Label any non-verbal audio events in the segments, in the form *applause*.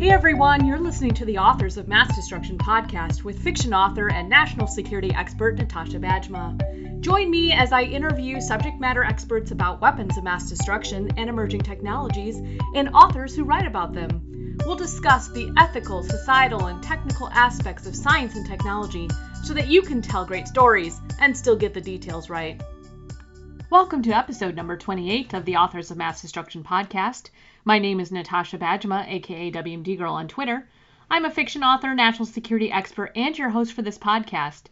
Hey everyone, you're listening to the Authors of Mass Destruction podcast with fiction author and national security expert Natasha Bajema. Join me as I interview subject matter experts about weapons of mass destruction and emerging technologies and authors who write about them. We'll discuss the ethical, societal, and technical aspects of science and technology so that you can tell great stories and still get the details right. Welcome to episode number 28 of the Authors of Mass Destruction podcast. My name is Natasha Bajema, aka WMD Girl on Twitter. I'm a fiction author, national security expert, and your host for this podcast.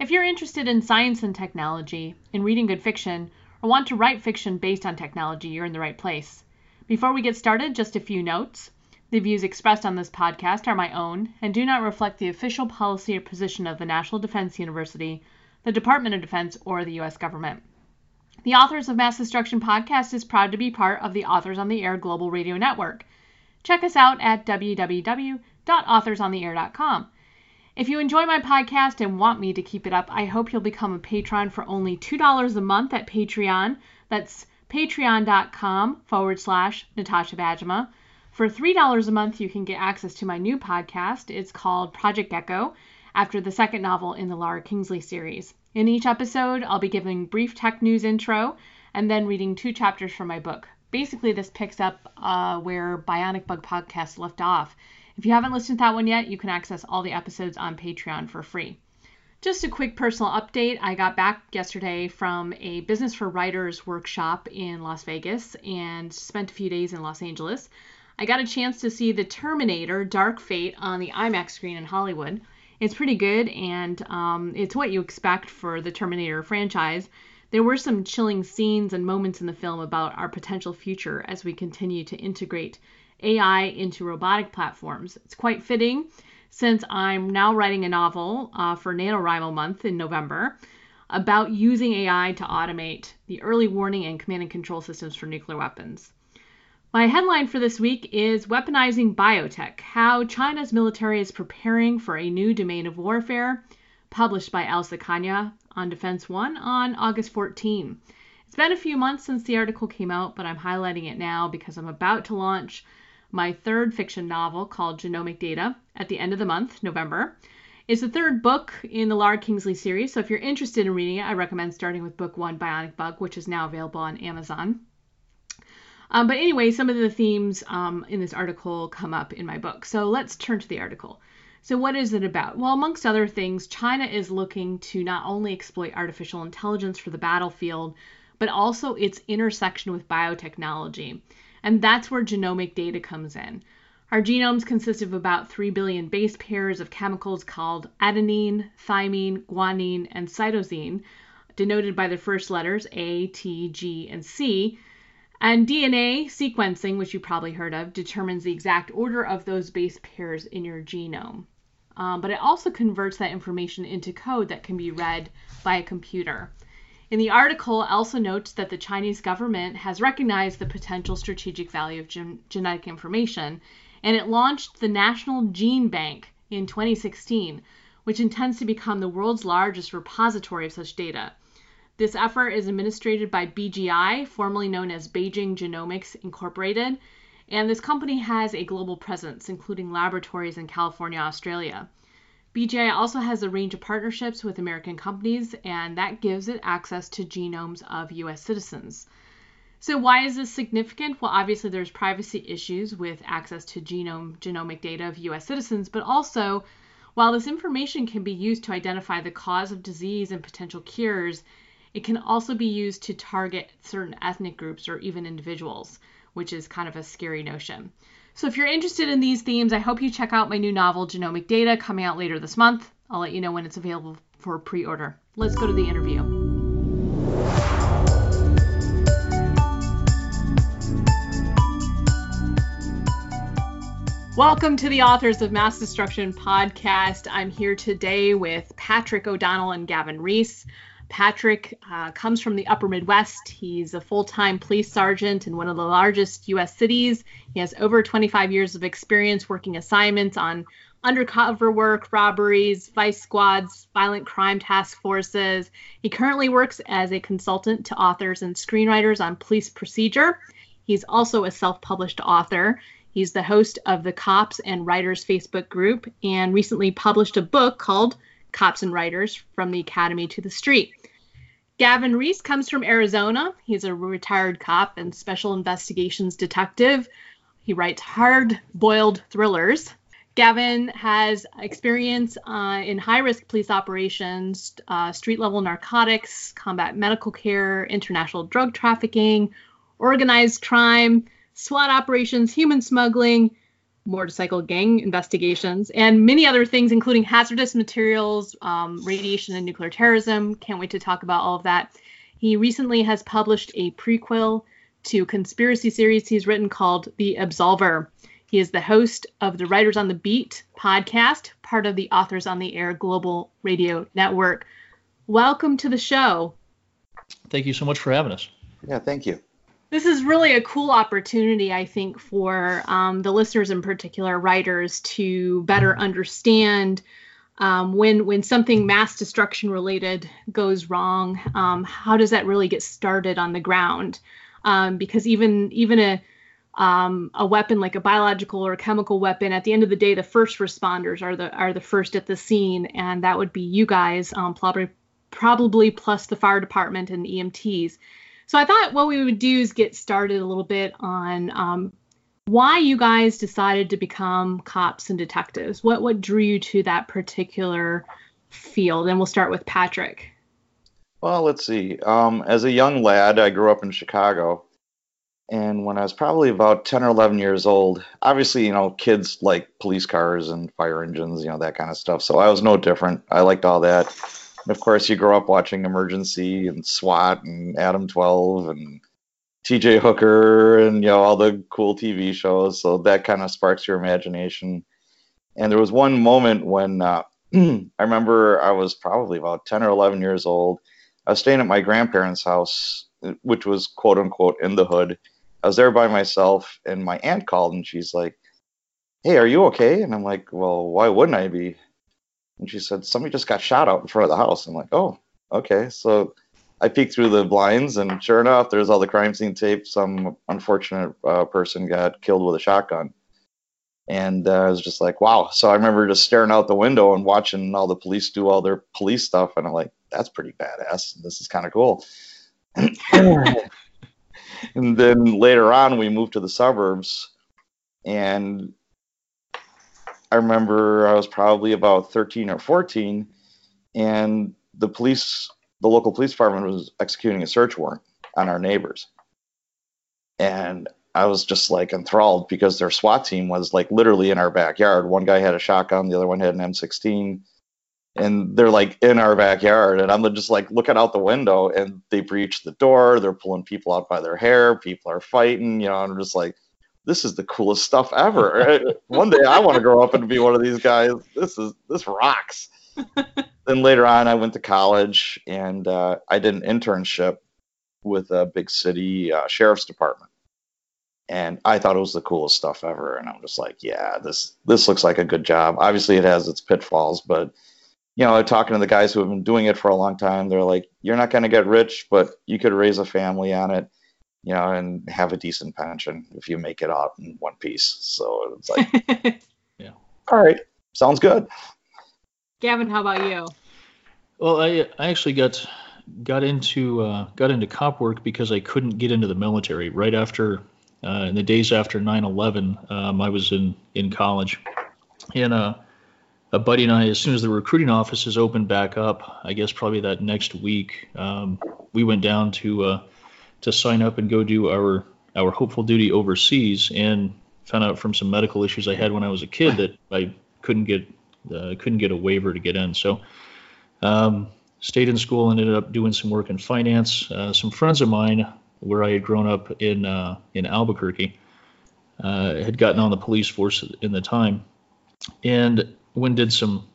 If you're interested in science and technology, in reading good fiction, or want to write fiction based on technology, you're in the right place. Before we get started, just a few notes. The views expressed on this podcast are my own and do not reflect the official policy or position of the National Defense University, the Department of Defense, or the U.S. government. The Authors of Mass Destruction podcast is proud to be part of the Authors on the Air Global Radio Network. Check us out at www.authorsontheair.com. If you enjoy my podcast and want me to keep it up, I hope you'll become a patron for only $2 a month at Patreon. That's patreon.com forward slash Natasha Bajema. For $3 a month, you can get access to my new podcast. It's called Project Gecko, after the second novel in the Laura Kingsley series. In each episode, I'll be giving brief tech news intro and then reading two chapters from my book. Basically, this picks up uh, where Bionic Bug Podcast left off. If you haven't listened to that one yet, you can access all the episodes on Patreon for free. Just a quick personal update. I got back yesterday from a Business for Writers workshop in Las Vegas and spent a few days in Los Angeles. I got a chance to see The Terminator Dark Fate on the IMAX screen in Hollywood. It's pretty good, and um, it's what you expect for the Terminator franchise. There were some chilling scenes and moments in the film about our potential future as we continue to integrate AI into robotic platforms. It's quite fitting since I'm now writing a novel uh, for NaNoWriMo month in November about using AI to automate the early warning and command and control systems for nuclear weapons. My headline for this week is Weaponizing Biotech How China's Military is Preparing for a New Domain of Warfare, published by Elsa Kania on Defense One on August 14. It's been a few months since the article came out, but I'm highlighting it now because I'm about to launch my third fiction novel called Genomic Data at the end of the month, November. It's the third book in the Laura Kingsley series, so if you're interested in reading it, I recommend starting with book one, Bionic Bug, which is now available on Amazon. Um, but anyway, some of the themes um, in this article come up in my book. So let's turn to the article. So, what is it about? Well, amongst other things, China is looking to not only exploit artificial intelligence for the battlefield, but also its intersection with biotechnology. And that's where genomic data comes in. Our genomes consist of about 3 billion base pairs of chemicals called adenine, thymine, guanine, and cytosine, denoted by the first letters A, T, G, and C, and DNA sequencing, which you probably heard of, determines the exact order of those base pairs in your genome. Um, but it also converts that information into code that can be read by a computer. In the article, Elsa notes that the Chinese government has recognized the potential strategic value of gen- genetic information, and it launched the National Gene Bank in 2016, which intends to become the world's largest repository of such data. This effort is administered by BGI, formerly known as Beijing Genomics Incorporated, and this company has a global presence, including laboratories in California, Australia. BGI also has a range of partnerships with American companies, and that gives it access to genomes of US citizens. So, why is this significant? Well, obviously, there's privacy issues with access to genome genomic data of US citizens, but also, while this information can be used to identify the cause of disease and potential cures, it can also be used to target certain ethnic groups or even individuals, which is kind of a scary notion. So if you're interested in these themes, I hope you check out my new novel, Genomic Data, coming out later this month. I'll let you know when it's available for pre order. Let's go to the interview. Welcome to the Authors of Mass Destruction podcast. I'm here today with Patrick O'Donnell and Gavin Reese. Patrick uh, comes from the upper Midwest. He's a full time police sergeant in one of the largest U.S. cities. He has over 25 years of experience working assignments on undercover work, robberies, vice squads, violent crime task forces. He currently works as a consultant to authors and screenwriters on police procedure. He's also a self published author. He's the host of the Cops and Writers Facebook group and recently published a book called Cops and Writers From the Academy to the Street. Gavin Reese comes from Arizona. He's a retired cop and special investigations detective. He writes hard boiled thrillers. Gavin has experience uh, in high risk police operations, uh, street level narcotics, combat medical care, international drug trafficking, organized crime, SWAT operations, human smuggling, motorcycle gang investigations, and many other things, including hazardous materials, um, radiation, and nuclear terrorism. Can't wait to talk about all of that. He recently has published a prequel to conspiracy series he's written called The Absolver. He is the host of the Writers on the Beat podcast, part of the Authors on the Air Global Radio Network. Welcome to the show. Thank you so much for having us. Yeah, thank you. This is really a cool opportunity, I think, for um, the listeners in particular, writers, to better understand um, when when something mass destruction related goes wrong. Um, how does that really get started on the ground? um, because even even a um, a weapon like a biological or a chemical weapon, at the end of the day, the first responders are the are the first at the scene, and that would be you guys, um, probably probably plus the fire department and the EMTs. So I thought what we would do is get started a little bit on um, why you guys decided to become cops and detectives. What what drew you to that particular field? And we'll start with Patrick. Well, let's see. Um, as a young lad, I grew up in Chicago. And when I was probably about 10 or 11 years old, obviously, you know, kids like police cars and fire engines, you know, that kind of stuff. So I was no different. I liked all that. Of course, you grow up watching Emergency and SWAT and Adam 12 and TJ Hooker and, you know, all the cool TV shows. So that kind of sparks your imagination. And there was one moment when uh, *clears throat* I remember I was probably about 10 or 11 years old I was staying at my grandparents' house, which was quote unquote in the hood. I was there by myself, and my aunt called, and she's like, "Hey, are you okay?" And I'm like, "Well, why wouldn't I be?" And she said, "Somebody just got shot out in front of the house." I'm like, "Oh, okay." So I peeked through the blinds, and sure enough, there's all the crime scene tape. Some unfortunate uh, person got killed with a shotgun. And uh, I was just like, wow. So I remember just staring out the window and watching all the police do all their police stuff. And I'm like, that's pretty badass. This is kind of cool. *laughs* and then later on, we moved to the suburbs. And I remember I was probably about 13 or 14. And the police, the local police department was executing a search warrant on our neighbors. And I was just like enthralled because their SWAT team was like literally in our backyard. One guy had a shotgun, the other one had an M16, and they're like in our backyard. And I'm just like looking out the window, and they breach the door. They're pulling people out by their hair. People are fighting. You know, I'm just like, this is the coolest stuff ever. *laughs* one day I want to grow up and be one of these guys. This is this rocks. *laughs* then later on, I went to college and uh, I did an internship with a big city uh, sheriff's department and I thought it was the coolest stuff ever. And I'm just like, yeah, this this looks like a good job. Obviously, it has its pitfalls, but you know, talking to the guys who have been doing it for a long time, they're like, you're not going to get rich, but you could raise a family on it, you know, and have a decent pension if you make it out in one piece. So it's like, *laughs* yeah, all right, sounds good. Gavin, how about you? Well, I I actually got got into uh, got into cop work because I couldn't get into the military right after uh, in the days after 9/11, um, I was in in college, and uh, a buddy and I, as soon as the recruiting offices opened back up, I guess probably that next week, um, we went down to uh, to sign up and go do our our hopeful duty overseas, and found out from some medical issues I had when I was a kid that I couldn't get uh, couldn't get a waiver to get in. So. Um, stayed in school and ended up doing some work in finance. Uh, some friends of mine where I had grown up in uh, in Albuquerque. Uh, had gotten on the police force in the time, and when did some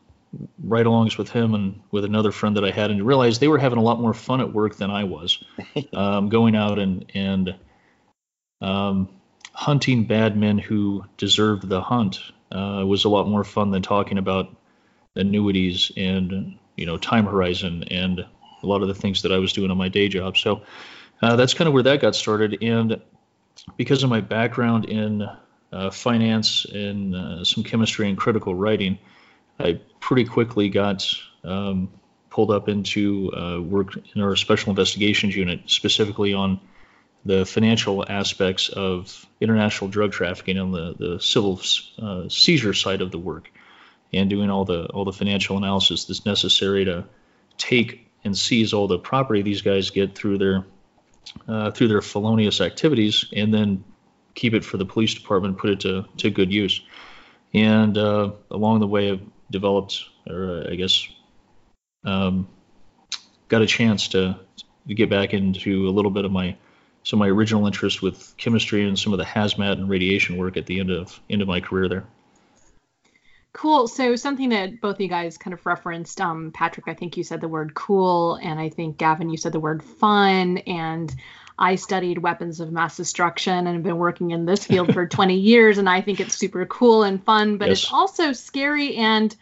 ride-alongs with him and with another friend that I had, and realized they were having a lot more fun at work than I was, *laughs* um, going out and and um, hunting bad men who deserved the hunt uh, was a lot more fun than talking about annuities and you know time horizon and a lot of the things that I was doing on my day job. So uh, that's kind of where that got started. And because of my background in uh, finance and uh, some chemistry and critical writing, I pretty quickly got um, pulled up into uh, work in our special investigations unit, specifically on the financial aspects of international drug trafficking on the the civil uh, seizure side of the work, and doing all the all the financial analysis that's necessary to take and seize all the property these guys get through their uh, through their felonious activities, and then keep it for the police department, put it to to good use. And uh, along the way, developed, or I guess, um, got a chance to, to get back into a little bit of my so my original interest with chemistry and some of the hazmat and radiation work at the end of end of my career there. Cool. So something that both of you guys kind of referenced, um, Patrick, I think you said the word cool, and I think Gavin, you said the word fun, and I studied weapons of mass destruction and have been working in this field for *laughs* 20 years, and I think it's super cool and fun, but yes. it's also scary, and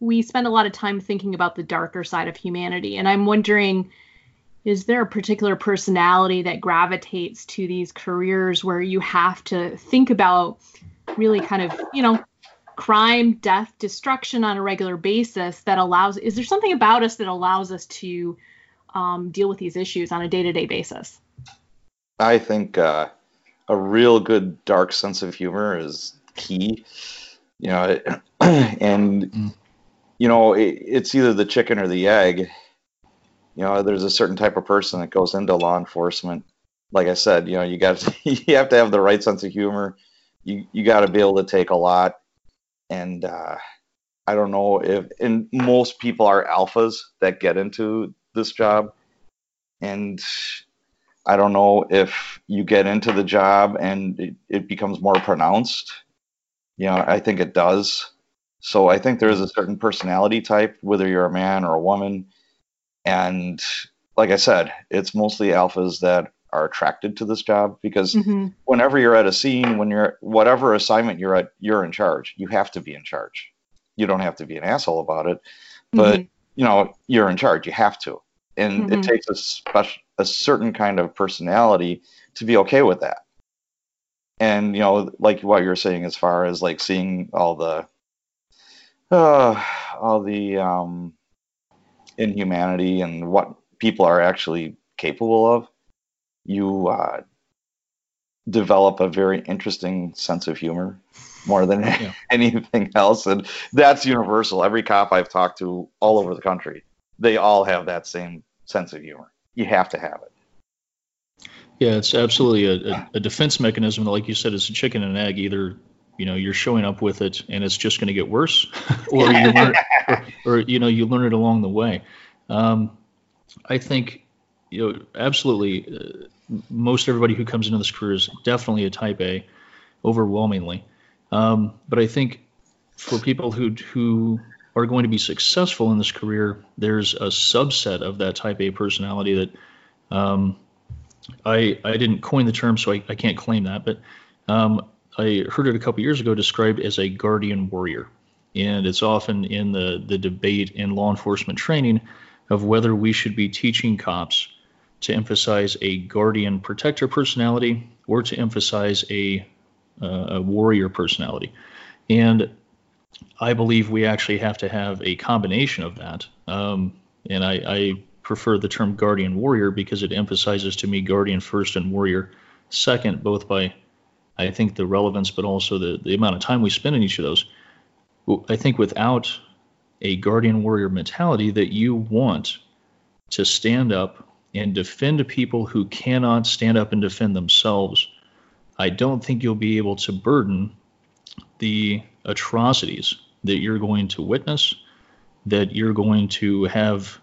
we spend a lot of time thinking about the darker side of humanity. And I'm wondering, is there a particular personality that gravitates to these careers where you have to think about really kind of, you know, crime, death, destruction on a regular basis that allows, is there something about us that allows us to um, deal with these issues on a day to day basis? I think uh, a real good dark sense of humor is key. You know, *clears throat* and, mm. you know, it, it's either the chicken or the egg you know there's a certain type of person that goes into law enforcement like i said you know you got to, *laughs* you have to have the right sense of humor you you got to be able to take a lot and uh, i don't know if and most people are alphas that get into this job and i don't know if you get into the job and it, it becomes more pronounced you know i think it does so i think there's a certain personality type whether you're a man or a woman and like I said, it's mostly alphas that are attracted to this job because mm-hmm. whenever you're at a scene, when you're whatever assignment you're at, you're in charge. You have to be in charge. You don't have to be an asshole about it, but mm-hmm. you know you're in charge. You have to, and mm-hmm. it takes a special, a certain kind of personality to be okay with that. And you know, like what you're saying, as far as like seeing all the, uh, all the um, inhumanity and what people are actually capable of, you uh, develop a very interesting sense of humor more than yeah. *laughs* anything else. And that's universal. Every cop I've talked to all over the country, they all have that same sense of humor. You have to have it. Yeah, it's absolutely a, a, defense mechanism. Like you said, it's a chicken and egg. Either you know you're showing up with it and it's just going to get worse *laughs* or you learn *laughs* or, or, you know you learn it along the way um, i think you know absolutely uh, most everybody who comes into this career is definitely a type a overwhelmingly um, but i think for people who who are going to be successful in this career there's a subset of that type a personality that um, I, I didn't coin the term, so I, I can't claim that, but um, I heard it a couple years ago described as a guardian warrior. And it's often in the, the debate in law enforcement training of whether we should be teaching cops to emphasize a guardian protector personality or to emphasize a, uh, a warrior personality. And I believe we actually have to have a combination of that. Um, and I, I prefer the term guardian warrior because it emphasizes to me guardian first and warrior second, both by I think the relevance, but also the, the amount of time we spend in each of those. I think without a guardian warrior mentality that you want to stand up and defend people who cannot stand up and defend themselves, I don't think you'll be able to burden the atrocities that you're going to witness, that you're going to have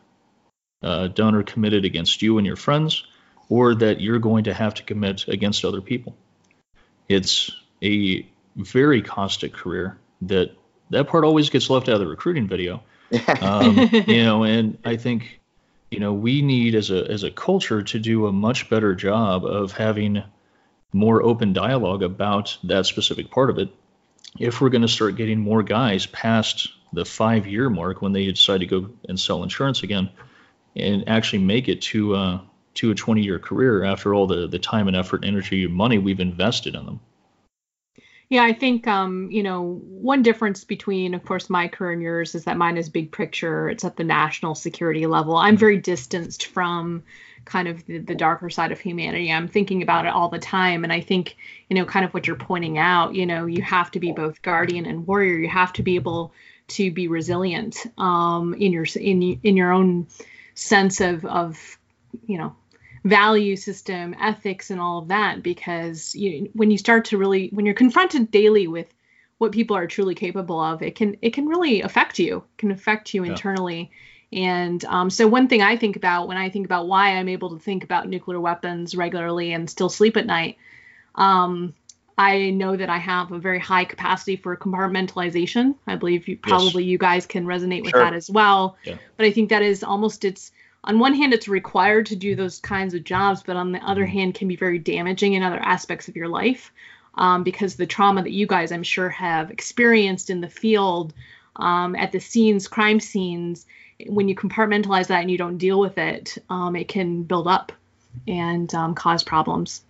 uh, done or committed against you and your friends, or that you're going to have to commit against other people. It's a very caustic career that that part always gets left out of the recruiting video. *laughs* um, you know, and I think you know we need as a as a culture to do a much better job of having more open dialogue about that specific part of it. If we're going to start getting more guys past the five year mark when they decide to go and sell insurance again, and actually make it to uh, to a 20 year career after all the, the time and effort, and energy, and money we've invested in them. Yeah, I think um, you know one difference between, of course, my career and yours is that mine is big picture. It's at the national security level. I'm very distanced from kind of the, the darker side of humanity. I'm thinking about it all the time, and I think you know kind of what you're pointing out. You know, you have to be both guardian and warrior. You have to be able to be resilient um, in your in in your own sense of of you know value system, ethics, and all of that. Because you, when you start to really, when you're confronted daily with what people are truly capable of, it can it can really affect you. It can affect you yeah. internally. And um, so one thing I think about when I think about why I'm able to think about nuclear weapons regularly and still sleep at night, um, I know that I have a very high capacity for compartmentalization. I believe you probably yes. you guys can resonate with sure. that as well. Yeah. But I think that is almost it's on one hand it's required to do those kinds of jobs but on the other mm-hmm. hand can be very damaging in other aspects of your life um, because the trauma that you guys i'm sure have experienced in the field um, at the scenes crime scenes when you compartmentalize that and you don't deal with it um, it can build up and um, cause problems.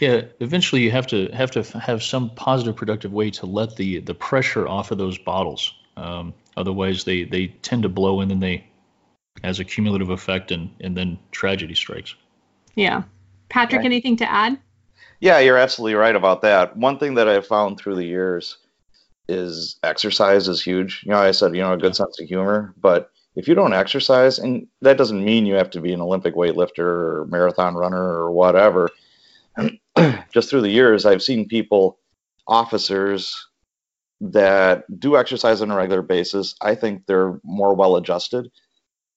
Yeah eventually you have to have to have some positive productive way to let the the pressure off of those bottles. Um, otherwise they they tend to blow and then they as a cumulative effect and and then tragedy strikes. Yeah. Patrick okay. anything to add? Yeah you're absolutely right about that. One thing that i've found through the years is exercise is huge you know i said you know a good sense of humor but if you don't exercise and that doesn't mean you have to be an olympic weightlifter or marathon runner or whatever *clears throat* just through the years i've seen people officers that do exercise on a regular basis i think they're more well adjusted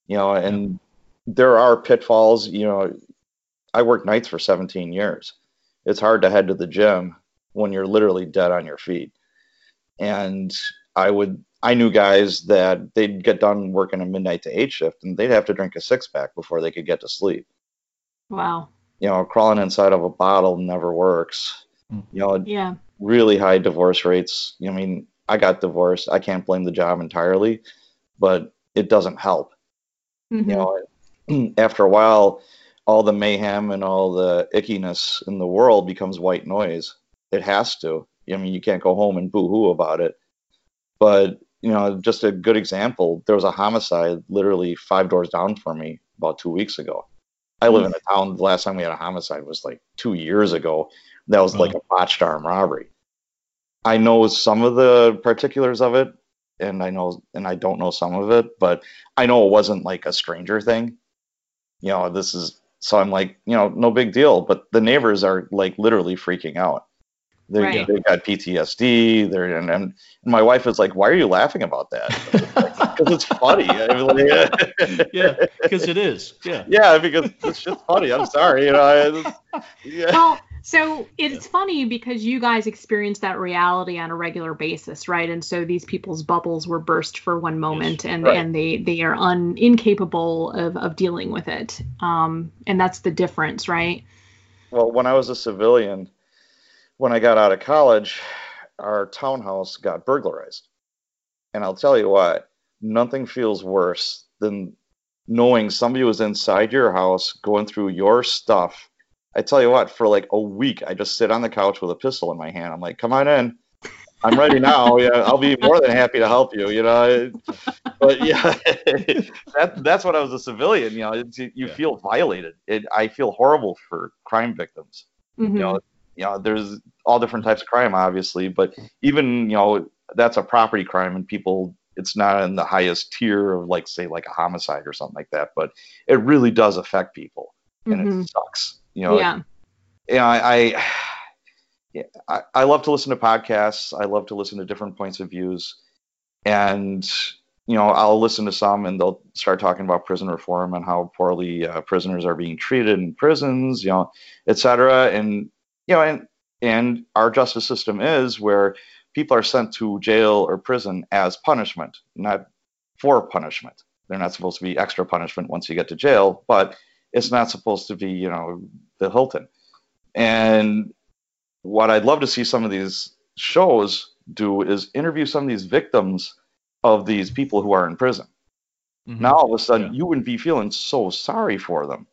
you know, and there are pitfalls. You know, I worked nights for 17 years. It's hard to head to the gym when you're literally dead on your feet. And I would, I knew guys that they'd get done working a midnight to eight shift and they'd have to drink a six pack before they could get to sleep. Wow. You know, crawling inside of a bottle never works. Hmm. You know, yeah. really high divorce rates. I mean, I got divorced. I can't blame the job entirely, but it doesn't help. Mm-hmm. You know, *clears throat* after a while, all the mayhem and all the ickiness in the world becomes white noise. It has to. I mean, you can't go home and boo-hoo about it. But you know, just a good example. There was a homicide literally five doors down from me about two weeks ago. I live in a town. The last time we had a homicide was like two years ago. That was like a mm. botched armed robbery. I know some of the particulars of it and I know and I don't know some of it, but I know it wasn't like a stranger thing. You know, this is so I'm like, you know, no big deal. But the neighbors are like literally freaking out. They right. they got PTSD. They're and, and my wife is like, why are you laughing about that? *laughs* Because it's funny. yeah, *laughs* because it is. Yeah. Yeah, because it's just funny. I'm sorry. You know. I, yeah. Well, so it's yeah. funny because you guys experience that reality on a regular basis, right? And so these people's bubbles were burst for one moment, yes. and right. and they they are un, incapable of of dealing with it. Um, and that's the difference, right? Well, when I was a civilian, when I got out of college, our townhouse got burglarized, and I'll tell you what, nothing feels worse than knowing somebody was inside your house going through your stuff I tell you what, for like a week, I just sit on the couch with a pistol in my hand. I'm like, come on in. I'm ready now. *laughs* Yeah, I'll be more than happy to help you. You know, but yeah, *laughs* that that's when I was a civilian. You know, you yeah. feel violated. It, I feel horrible for crime victims. Mm-hmm. You know, you know, there's all different types of crime, obviously, but even you know, that's a property crime, and people, it's not in the highest tier of like, say, like a homicide or something like that, but it really does affect people, and mm-hmm. it sucks. You know, yeah. Yeah, I, I, I love to listen to podcasts. I love to listen to different points of views, and you know, I'll listen to some, and they'll start talking about prison reform and how poorly uh, prisoners are being treated in prisons, you know, et cetera. And you know, and and our justice system is where people are sent to jail or prison as punishment, not for punishment. They're not supposed to be extra punishment once you get to jail, but it's not supposed to be, you know, the Hilton. And what I'd love to see some of these shows do is interview some of these victims of these people who are in prison. Mm-hmm. Now all of a sudden yeah. you wouldn't be feeling so sorry for them.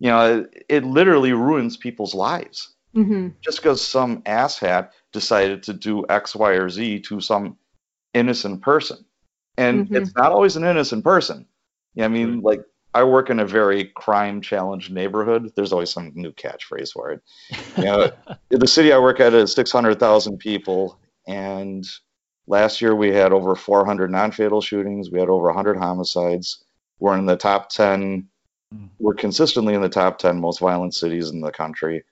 You know, it, it literally ruins people's lives. Mm-hmm. Just because some asshat decided to do X, Y, or Z to some innocent person. And Mhm. it's not always an innocent person. I mean, Right. like I work in a very crime challenged neighborhood. There's always some new catchphrase for it. You know, *laughs* the city I work at is 600,000 people, and last year we had over 400 non-fatal shootings. We had over 100 homicides. We're in the top 10. Mm. We're consistently in the top 10 most violent cities in the country,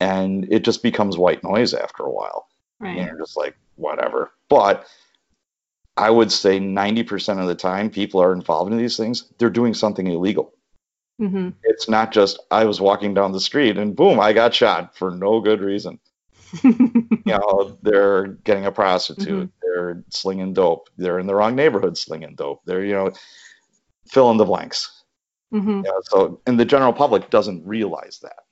and it just becomes white noise after a while. Right. And you're just like, whatever. But I would say 90% of the time, people are involved in these things. They're doing something illegal. hmm It's not just I was walking down the street and boom, I got shot for no good reason. *laughs* You know, they're getting a prostitute, they're slinging dope, they're in the wrong neighborhood slinging dope. They're you know, fill in the blanks. hmm You know, so and the general public doesn't realize that.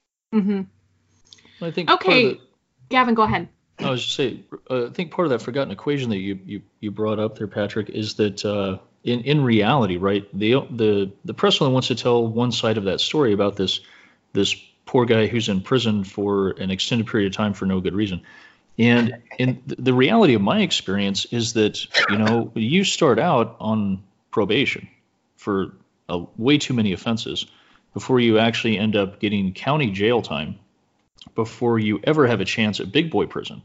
I think Okay, the- Gavin, go ahead. I was just say, uh, I think part of that forgotten equation that you you, you brought up there, Patrick, is that uh, in in reality, right, the the the press only wants to tell one side of that story about this this poor guy who's in prison for an extended period of time for no good reason. And in the reality of my experience is that you know you start out on probation for uh, way too many offenses before you actually end up getting county jail time before you ever have a chance at big boy prison.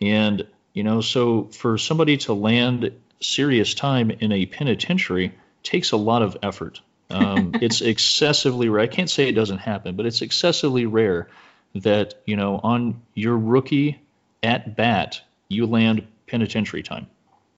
And, you know, so for somebody to land serious time in a penitentiary takes a lot of effort. Um, *laughs* it's excessively rare. I can't say it doesn't happen, but it's excessively rare that, you know, on your rookie at bat, you land penitentiary time.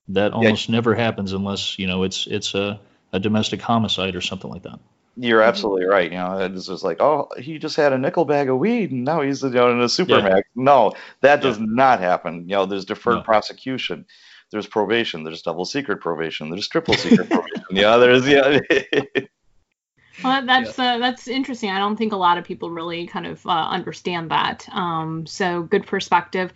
That almost never happens unless, you know, it's it's a, a domestic homicide or something like that. You're Mhm. absolutely right. You know, it's just like, oh, he just had a nickel bag of weed and now he's you know, in a Yeah. supermax. No, that does not happen. You know, there's deferred No. prosecution, there's probation, there's double secret probation, there's triple secret probation. Yeah, *laughs* there's yeah. Well, that's uh, that's interesting. I don't think a lot of people really kind of uh, understand that. Um, so good perspective.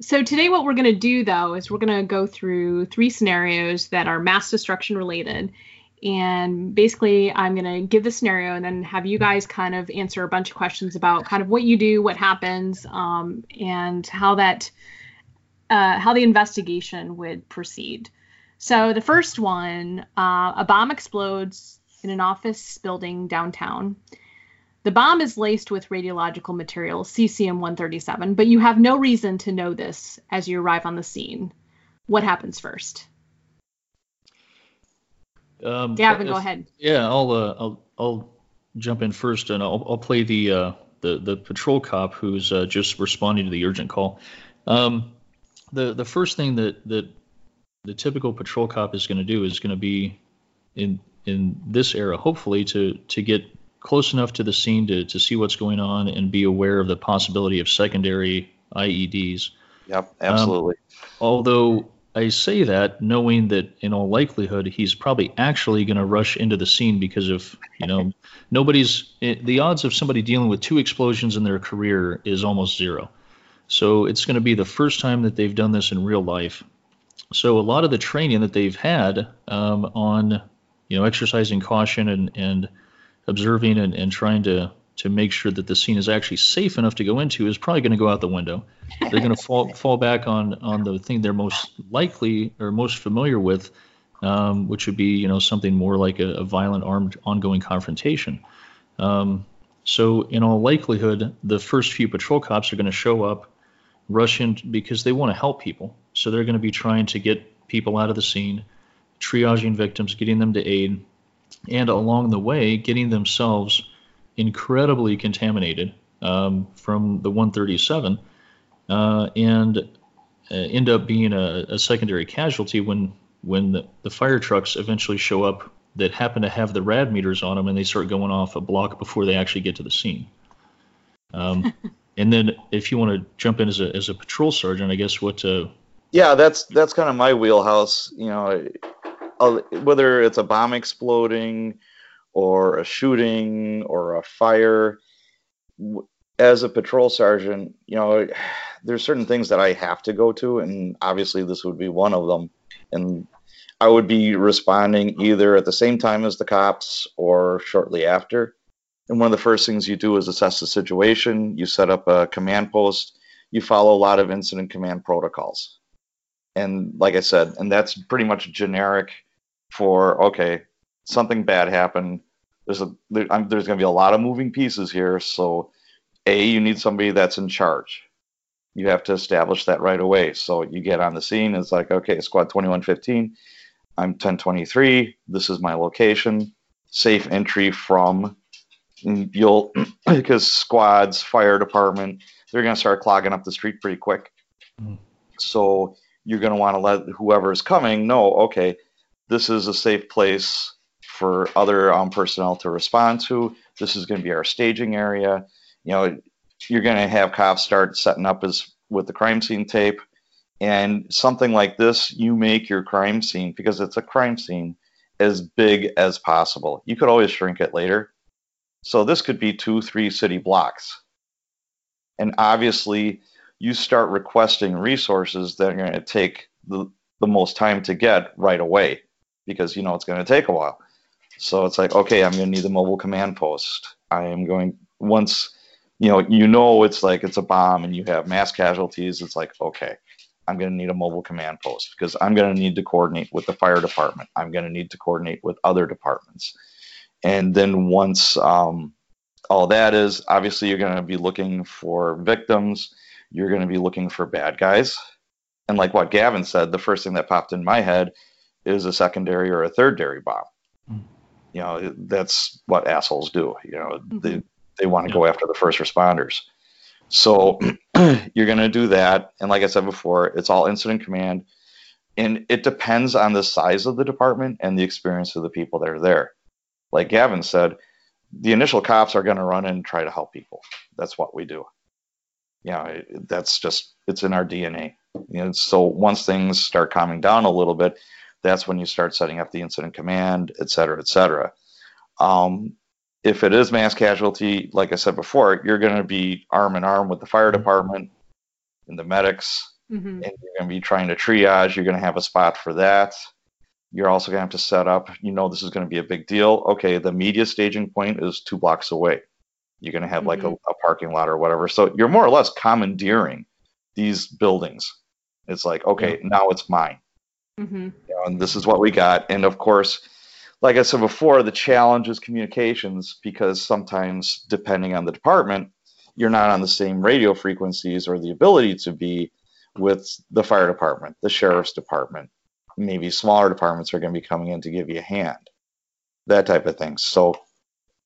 So today, what we're going to do though is we're going to go through three scenarios that are mass destruction related, and basically, I'm going to give the scenario and then have you guys kind of answer a bunch of questions about kind of what you do, what happens, um, and how that uh, how the investigation would proceed. So the first one, uh, a bomb explodes in an office building downtown. The bomb is laced with radiological material, cesium 137, but you have no reason to know this as you arrive on the scene. What happens first? Um, Gavin, if- go ahead. Yeah, I'll uh, I'll I'll jump in first, and I'll I'll play the uh, the the patrol cop who's uh, just responding to the urgent call. Um, the the first thing that that the typical patrol cop is going to do is going to be in in this era, hopefully, to to get close enough to the scene to to see what's going on and be aware of the possibility of secondary IEDs. yep, absolutely. Although I say that knowing that in all likelihood he's probably actually going to rush into the scene because of, you know, *laughs* nobody's the odds of somebody dealing with two explosions in their career is almost zero. So it's going to be the first time that they've done this in real life. So a lot of the training that they've had um, on, you know, exercising caution and, and observing and, and trying to to make sure that the scene is actually safe enough to go into is probably going to go out the window. They're going to fall *laughs* fall back on on the thing they're most likely or most familiar with, um, which would be you know something more like a, a violent armed ongoing confrontation. Um, so in all likelihood, the first few patrol cops are going to show up, rush in because they want to help people. So they're going to be trying to get people out of the scene, triaging victims, getting them to aid, and along the way, getting themselves incredibly contaminated um, from the 137 uh, and uh, end up being a, a secondary casualty when when the, the fire trucks eventually show up that happen to have the rad meters on them and they start going off a block before they actually get to the scene. Um, *laughs* and then if you want to jump in as a, as a patrol sergeant, I guess what uh, Yeah, that's that's kind of my wheelhouse. You know, uh, whether it's a bomb exploding or a shooting or a fire. As a patrol sergeant, you know, there's certain things that I have to go to, and obviously this would be one of them. And I would be responding either at the same time as the cops or shortly after. And one of the first things you do is assess the situation. You set up a command post. you follow a lot of incident command protocols. And like I said, and that's pretty much generic for okay, something bad happened. There's a there, there's going to be a lot of moving pieces here. So, a you need somebody that's in charge. You have to establish that right away. So you get on the scene. It's like okay, squad 2115. I'm 1023. This is my location. Safe entry from. You'll *clears throat* because squads, fire department, they're going to start clogging up the street pretty quick. Mm. So you're going to want to let whoever is coming know, okay, this is a safe place for other um, personnel to respond to. This is going to be our staging area. You know, you're going to have cops start setting up as with the crime scene tape. And something like this, you make your crime scene because it's a crime scene as big as possible. You could always shrink it later. So this could be two, three city blocks. And obviously, you start requesting resources that are going to take the, the most time to get right away because you know it's going to take a while. So it's like, okay, I'm going to need the mobile command post. I am going once you know you know it's like it's a bomb and you have mass casualties. It's like, okay, I'm going to need a mobile command post because I'm going to need to coordinate with the fire department. I'm going to need to coordinate with other departments. And then once um, all that is, obviously, you're going to be looking for victims. You're going to be looking for bad guys. And like what Gavin said, the first thing that popped in my head is a secondary or a thirdary bomb. Mm. You know, that's what assholes do. You know, mm-hmm. they, they want to yeah. go after the first responders. So *clears throat* you're going to do that. And like I said before, it's all incident command. And it depends on the size of the department and the experience of the people that are there. Like Gavin said, the initial cops are going to run in and try to help people. That's what we do. You know, that's just, it's in our DNA. You know, so once things start calming down a little bit, that's when you start setting up the incident command, et cetera, et cetera. Um, if it is mass casualty, like I said before, you're going to be arm in arm with the fire department and the medics, mm-hmm. and you're going to be trying to triage. You're going to have a spot for that. You're also going to have to set up, you know, this is going to be a big deal. Okay, the media staging point is two blocks away. You're going to have mm-hmm. like a, mm-hmm. a, parking lot or whatever. So you're more or less commandeering these buildings. It's like, okay, yeah. now it's mine. Mm-hmm. Know, and this is what we got. And of course, like I said before, the challenge is communications because sometimes, depending on the department, you're not on the same radio frequencies or the ability to be with the fire department, the sheriff's department, maybe smaller departments are going to be coming in to give you a hand, that type of thing. So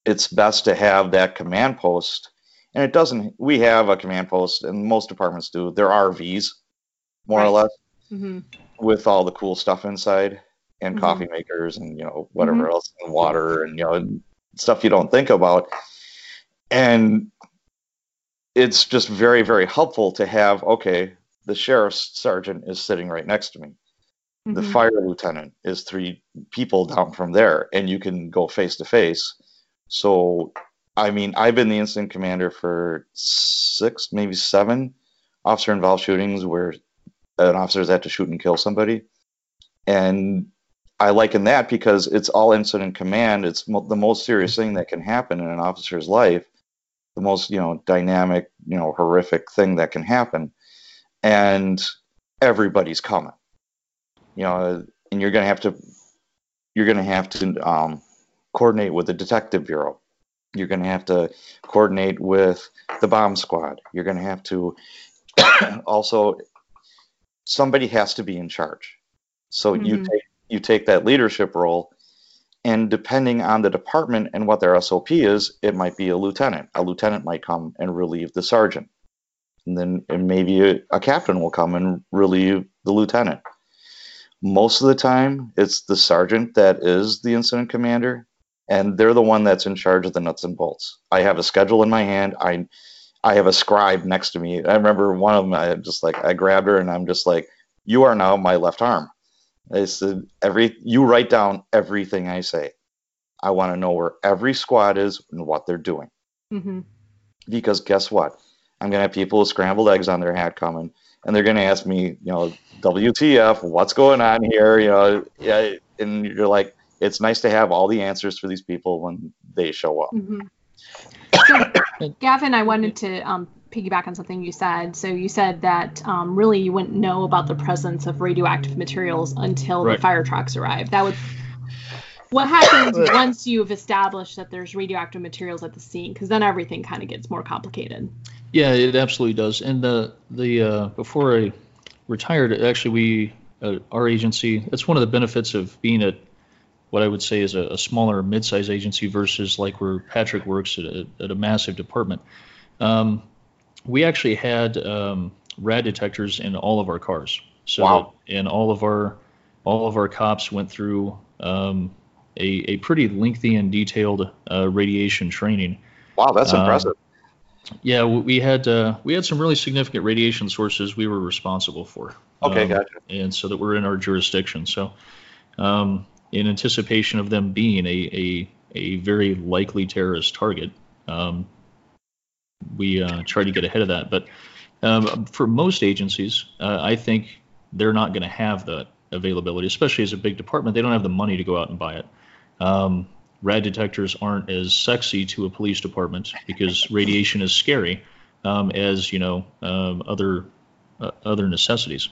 it's best to have that command post. And it doesn't, we have a command post, and most departments do. There are V's, more right. or less, mm-hmm. With all the cool stuff inside and mm-hmm. coffee makers and, you know, whatever mm-hmm. else, and water and, you know, stuff you don't think about. And it's just very, very helpful to have, okay, the sheriff's sergeant is sitting right next to me. Mm-hmm. The fire lieutenant is three people down from there, and you can go face to face. So, I mean, I've been the incident commander for six, maybe seven officer involved shootings where an officer's had to shoot and kill somebody. And I liken that because it's all incident command. It's mo- the most serious thing that can happen in an officer's life, the most, you know, dynamic, you know, horrific thing that can happen. And everybody's coming you know, and you're going to have to you're going to have to um, coordinate with the detective bureau. You're going to have to coordinate with the bomb squad. You're going to have to *coughs* also somebody has to be in charge. So mm-hmm. you take you take that leadership role and depending on the department and what their SOP is, it might be a lieutenant. A lieutenant might come and relieve the sergeant. And then and maybe a, a captain will come and relieve the lieutenant most of the time it's the sergeant that is the incident commander and they're the one that's in charge of the nuts and bolts i have a schedule in my hand i i have a scribe next to me i remember one of them i just like i grabbed her and i'm just like you are now my left arm i said every you write down everything i say i want to know where every squad is and what they're doing mm-hmm. because guess what i'm going to have people with scrambled eggs on their hat coming and they're going to ask me, you know, WTF, what's going on here? You know, yeah, and you're like, it's nice to have all the answers for these people when they show up. Mm-hmm. *coughs* So, Gavin, I wanted to um, piggyback on something you said. So you said that um, really you wouldn't know about the presence of radioactive materials until Right. the fire trucks arrive. That would. What happens *coughs* once you've established that there's radioactive materials at the scene? Because then everything kind of gets more complicated. Yeah, it absolutely does. And the the uh, before I retired, actually, we uh, our agency. That's one of the benefits of being at what I would say is a, a smaller mid-sized agency versus like where Patrick works at a, at a massive department. Um, we actually had um, rad detectors in all of our cars. So Wow. and all of our all of our cops went through um, a, a pretty lengthy and detailed uh, radiation training. Wow, that's Um, impressive. Yeah, we we had uh, we had some really significant radiation sources we were responsible for. Okay, Um, gotcha. And so that were in our jurisdiction. So, um, in anticipation of them being a a, a very likely terrorist target, um, we uh, tried to get ahead of that. But um, for most agencies, uh, I think they're not going to have that availability, especially as a big department. They don't have the money to go out and buy it. Um, rad detectors aren't as sexy to a police department because *laughs* radiation is scary um, as you know um, other uh, other necessities.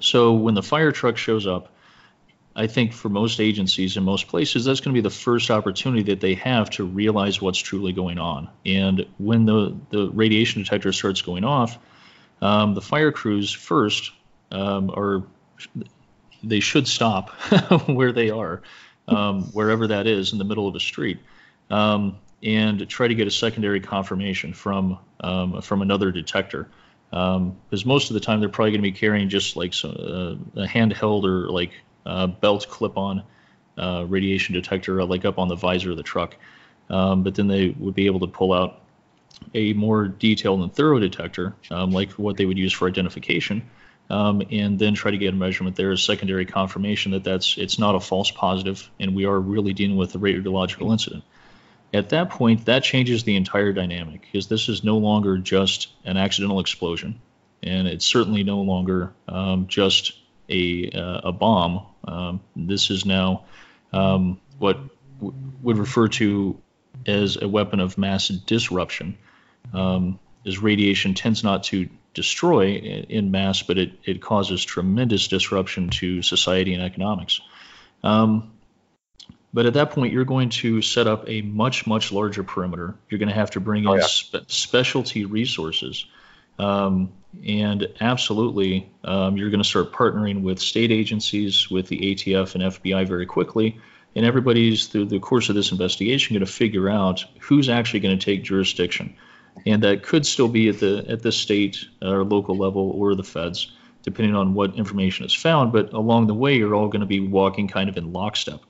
So when the fire truck shows up, I think for most agencies in most places, that's going to be the first opportunity that they have to realize what's truly going on. And when the the radiation detector starts going off, um, the fire crews first um, are they should stop *laughs* where they are, um, wherever that is in the middle of a street, um, and try to get a secondary confirmation from um, from another detector. Because most of the time they're probably going to be carrying just like some, uh, a handheld or like uh, belt clip-on uh, radiation detector, uh, like up on the visor of the truck. Um, but then they would be able to pull out a more detailed and thorough detector, um, like what they would use for identification, um, and then try to get a measurement there as secondary confirmation that that's it's not a false positive, and we are really dealing with a radiological incident. At that point, that changes the entire dynamic because this is no longer just an accidental explosion, and it's certainly no longer um, just a uh, a bomb. Um, this is now um, what w- would refer to as a weapon of mass disruption. Um, as radiation tends not to destroy in mass, but it, it causes tremendous disruption to society and economics. Um, but at that point, you're going to set up a much, much larger perimeter. You're going to have to bring Oh, in yeah. spe- specialty resources. Um, and absolutely, um, you're going to start partnering with state agencies, with the ATF and FBI very quickly. And everybody's, through the course of this investigation, going to figure out who's actually going to take jurisdiction. And that could still be at the at the state or local level or the feds, depending on what information is found. But along the way, you're all going to be walking kind of in lockstep.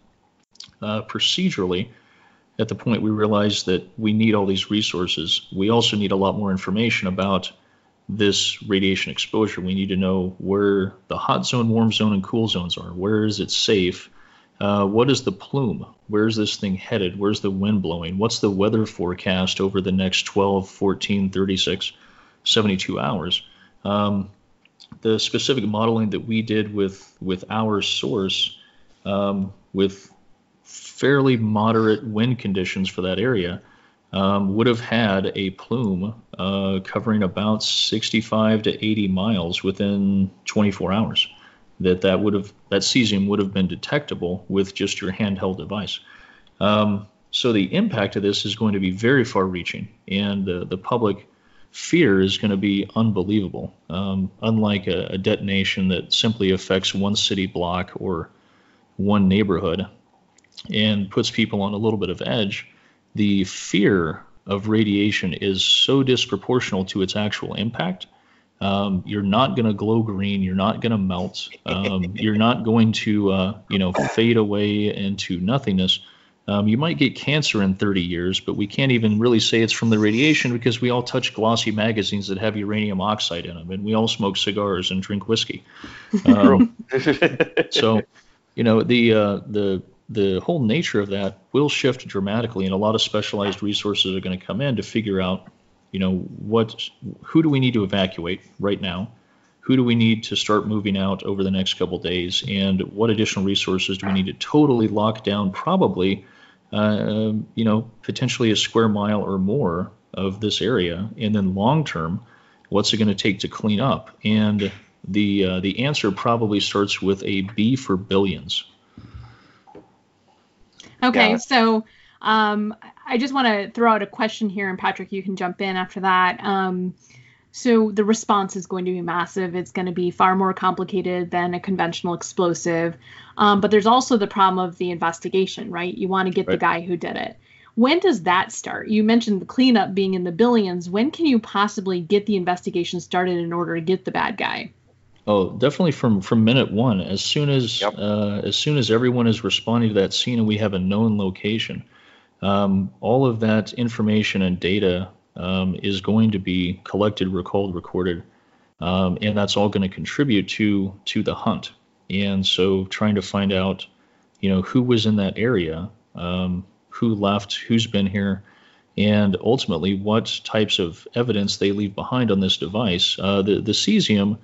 Uh, procedurally, at the point we realize that we need all these resources, we also need a lot more information about this radiation exposure. We need to know where the hot zone, warm zone, and cool zones are. Where is it safe? Uh, what is the plume? Where's this thing headed? Where's the wind blowing? What's the weather forecast over the next 12, 14, 36, 72 hours? Um, the specific modeling that we did with with our source, um, with fairly moderate wind conditions for that area, um, would have had a plume uh, covering about 65 to 80 miles within 24 hours. That that would have that cesium would have been detectable with just your handheld device. Um, so the impact of this is going to be very far-reaching, and the the public fear is going to be unbelievable. Um, unlike a, a detonation that simply affects one city block or one neighborhood and puts people on a little bit of edge, the fear of radiation is so disproportional to its actual impact. Um, you're not going to glow green. You're not going to melt. Um, *laughs* you're not going to, uh, you know, fade away into nothingness. Um, you might get cancer in 30 years, but we can't even really say it's from the radiation because we all touch glossy magazines that have uranium oxide in them, and we all smoke cigars and drink whiskey. *laughs* Um, *laughs* so, you know, the uh, the the whole nature of that will shift dramatically, and a lot of specialized resources are going to come in to figure out, you know, what who do we need to evacuate right now, who do we need to start moving out over the next couple days, and what additional resources do we need to totally lock down, probably, uh, you know, potentially a square mile or more of this area, and then long term, what's it going to take to clean up? And the uh, the answer probably starts with a B for billions. Okay, yeah. so um, I just want to throw out a question here, and Patrick, you can jump in after that. Um, so the response is going to be massive. It's going to be far more complicated than a conventional explosive. Um, but there's also the problem of the investigation, right? You want to get right. the guy who did it. When does that start? You mentioned the cleanup being in the billions. When can you possibly get the investigation started in order to get the bad guy? Oh, definitely from from minute one. As soon as yep. uh, as soon as everyone is responding to that scene and we have a known location, um, all of that information and data um, is going to be collected, recalled, recorded, um, and that's all going to contribute to to the hunt. And so, trying to find out, you know, who was in that area, um, who left, who's been here, and ultimately what types of evidence they leave behind on this device. Uh, the the cesium,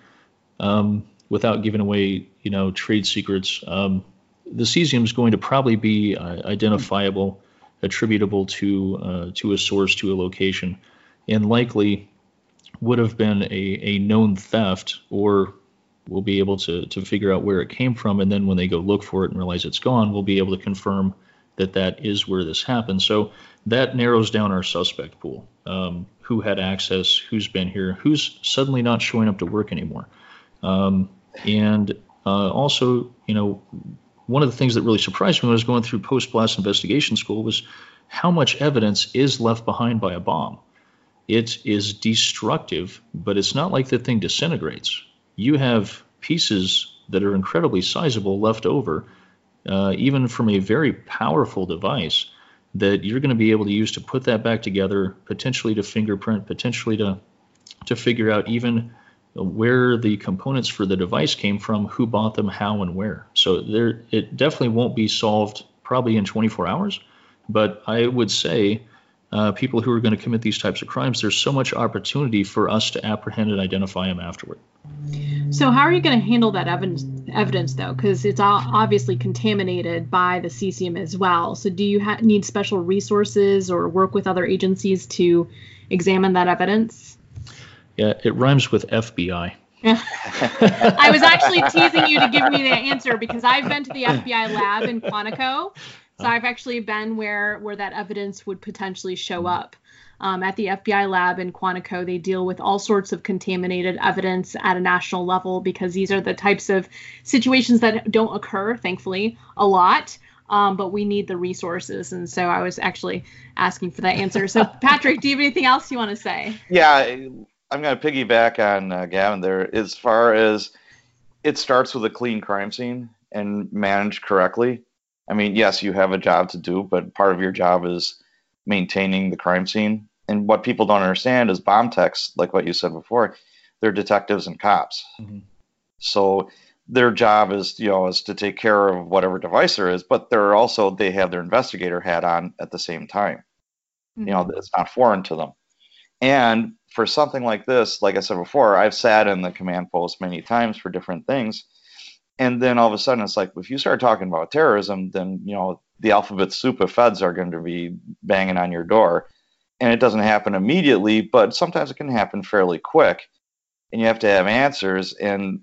um, without giving away, you know, trade secrets, um, the cesium is going to probably be uh, identifiable attributable to uh, to a source to a location, and likely would have been a, a known theft, or we'll be able to to figure out where it came from, and then when they go look for it and realize it's gone, we'll be able to confirm that that is where this happened. So that narrows down our suspect pool. Um, who had access? Who's been here? Who's suddenly not showing up to work anymore? Um, and uh, also, you know, one of the things that really surprised me when I was going through post blast investigation school was how much evidence is left behind by a bomb. It is destructive, but it's not like the thing disintegrates. You have pieces that are incredibly sizable left over, uh, even from a very powerful device, that you're going to be able to use to put that back together, potentially to fingerprint, potentially to to figure out even where the components for the device came from, who bought them, how, and where. So there, it definitely won't be solved probably in 24 hours. But I would say uh, people who are going to commit these types of crimes, there's so much opportunity for us to apprehend and identify them afterward. So how are you going to handle that evidence, evidence though? Because it's obviously contaminated by the cesium as well. So do you ha- need special resources or work with other agencies to examine that evidence? Yeah, it rhymes with FBI. *laughs* I was actually teasing you to give me the answer because I've been to the FBI lab in Quantico. So I've actually been where where that evidence would potentially show up. Um, at the FBI lab in Quantico, they deal with all sorts of contaminated evidence at a national level because these are the types of situations that don't occur, thankfully, a lot. Um, but we need the resources. And so I was actually asking for that answer. So, *laughs* Patrick, do you have anything else you want to say? Yeah, I'm going to piggyback on uh, Gavin there. As far as it starts with a clean crime scene and managed correctly. I mean, yes, you have a job to do, but part of your job is maintaining the crime scene. And what people don't understand is bomb techs, like what you said before, they're detectives and cops. Mm-hmm. So their job is, you know, is to take care of whatever device there is, but they're also they have their investigator hat on at the same time. Mm-hmm. You know, it's not foreign to them. And for something like this, like I said before, I've sat in the command post many times for different things. And then all of a sudden, it's like, if you start talking about terrorism, then, you know, the alphabet soup of feds are going to be banging on your door. And it doesn't happen immediately, but sometimes it can happen fairly quick. And you have to have answers. And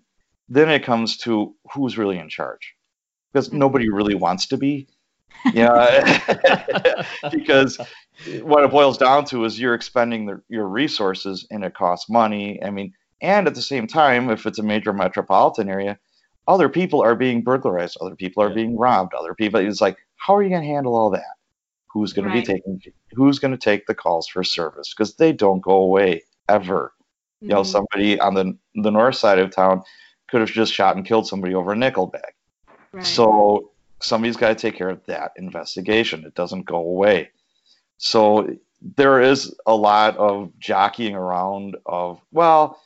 then it comes to who's really in charge. Because mm-hmm. nobody really wants to be. Yeah. *laughs* *laughs* because what it boils down to is you're expending the, your resources and it costs money. I mean, and at the same time, if it's a major metropolitan area, other people are being burglarized, other people are yeah. being robbed, other people. It's like, how are you going to handle all that? Who's going right. to be taking? Who's going to take the calls for service? Because they don't go away ever. Mm-hmm. You know, mm-hmm. somebody on the the north side of town could have just shot and killed somebody over a nickel bag. Right. So somebody's got to take care of that investigation. It doesn't go away. So there is a lot of jockeying around of, well,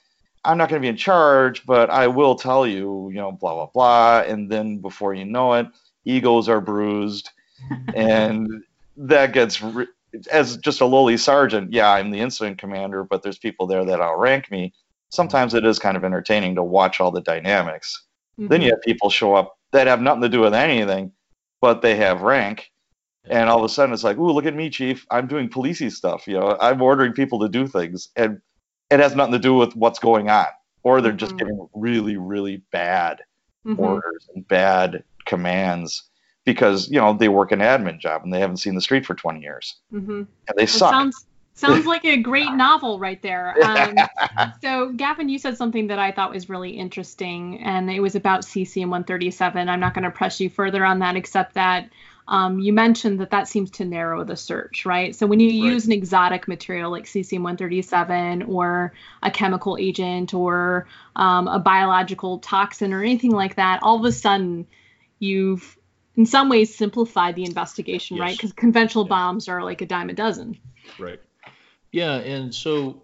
I'm not going to be in charge, but I will tell you, you know, blah, blah, blah. And then before you know it, egos are bruised. *laughs* and that gets, re- as just a lowly sergeant, yeah, I'm the incident commander, but there's people there that outrank me. Sometimes it is kind of entertaining to watch all the dynamics. Mm-hmm. Then you have people show up that have nothing to do with anything, but they have rank And all of a sudden, it's like, "Ooh, look at me, chief! I'm doing policey stuff. You know, I'm ordering people to do things, and it has nothing to do with what's going on, or they're just Mhm. giving really, really bad Mhm. orders and bad commands because you know they work an admin job and they haven't seen the street for 20 years Mhm. and they It suck. sounds sounds *laughs* like a great novel right there. *laughs* Um, so, Gavin, you said something that I thought was really interesting, and it was about cesium 137. I'm not going to press you further on that, except that um, you mentioned that that seems to narrow the search, right? So, when you Right. use an exotic material like cesium 137 or a chemical agent or um, a biological toxin or anything like that, all of a sudden you've in some ways simplified the investigation, right? Because conventional Yeah. bombs are like a dime a dozen. Right. Yeah, and so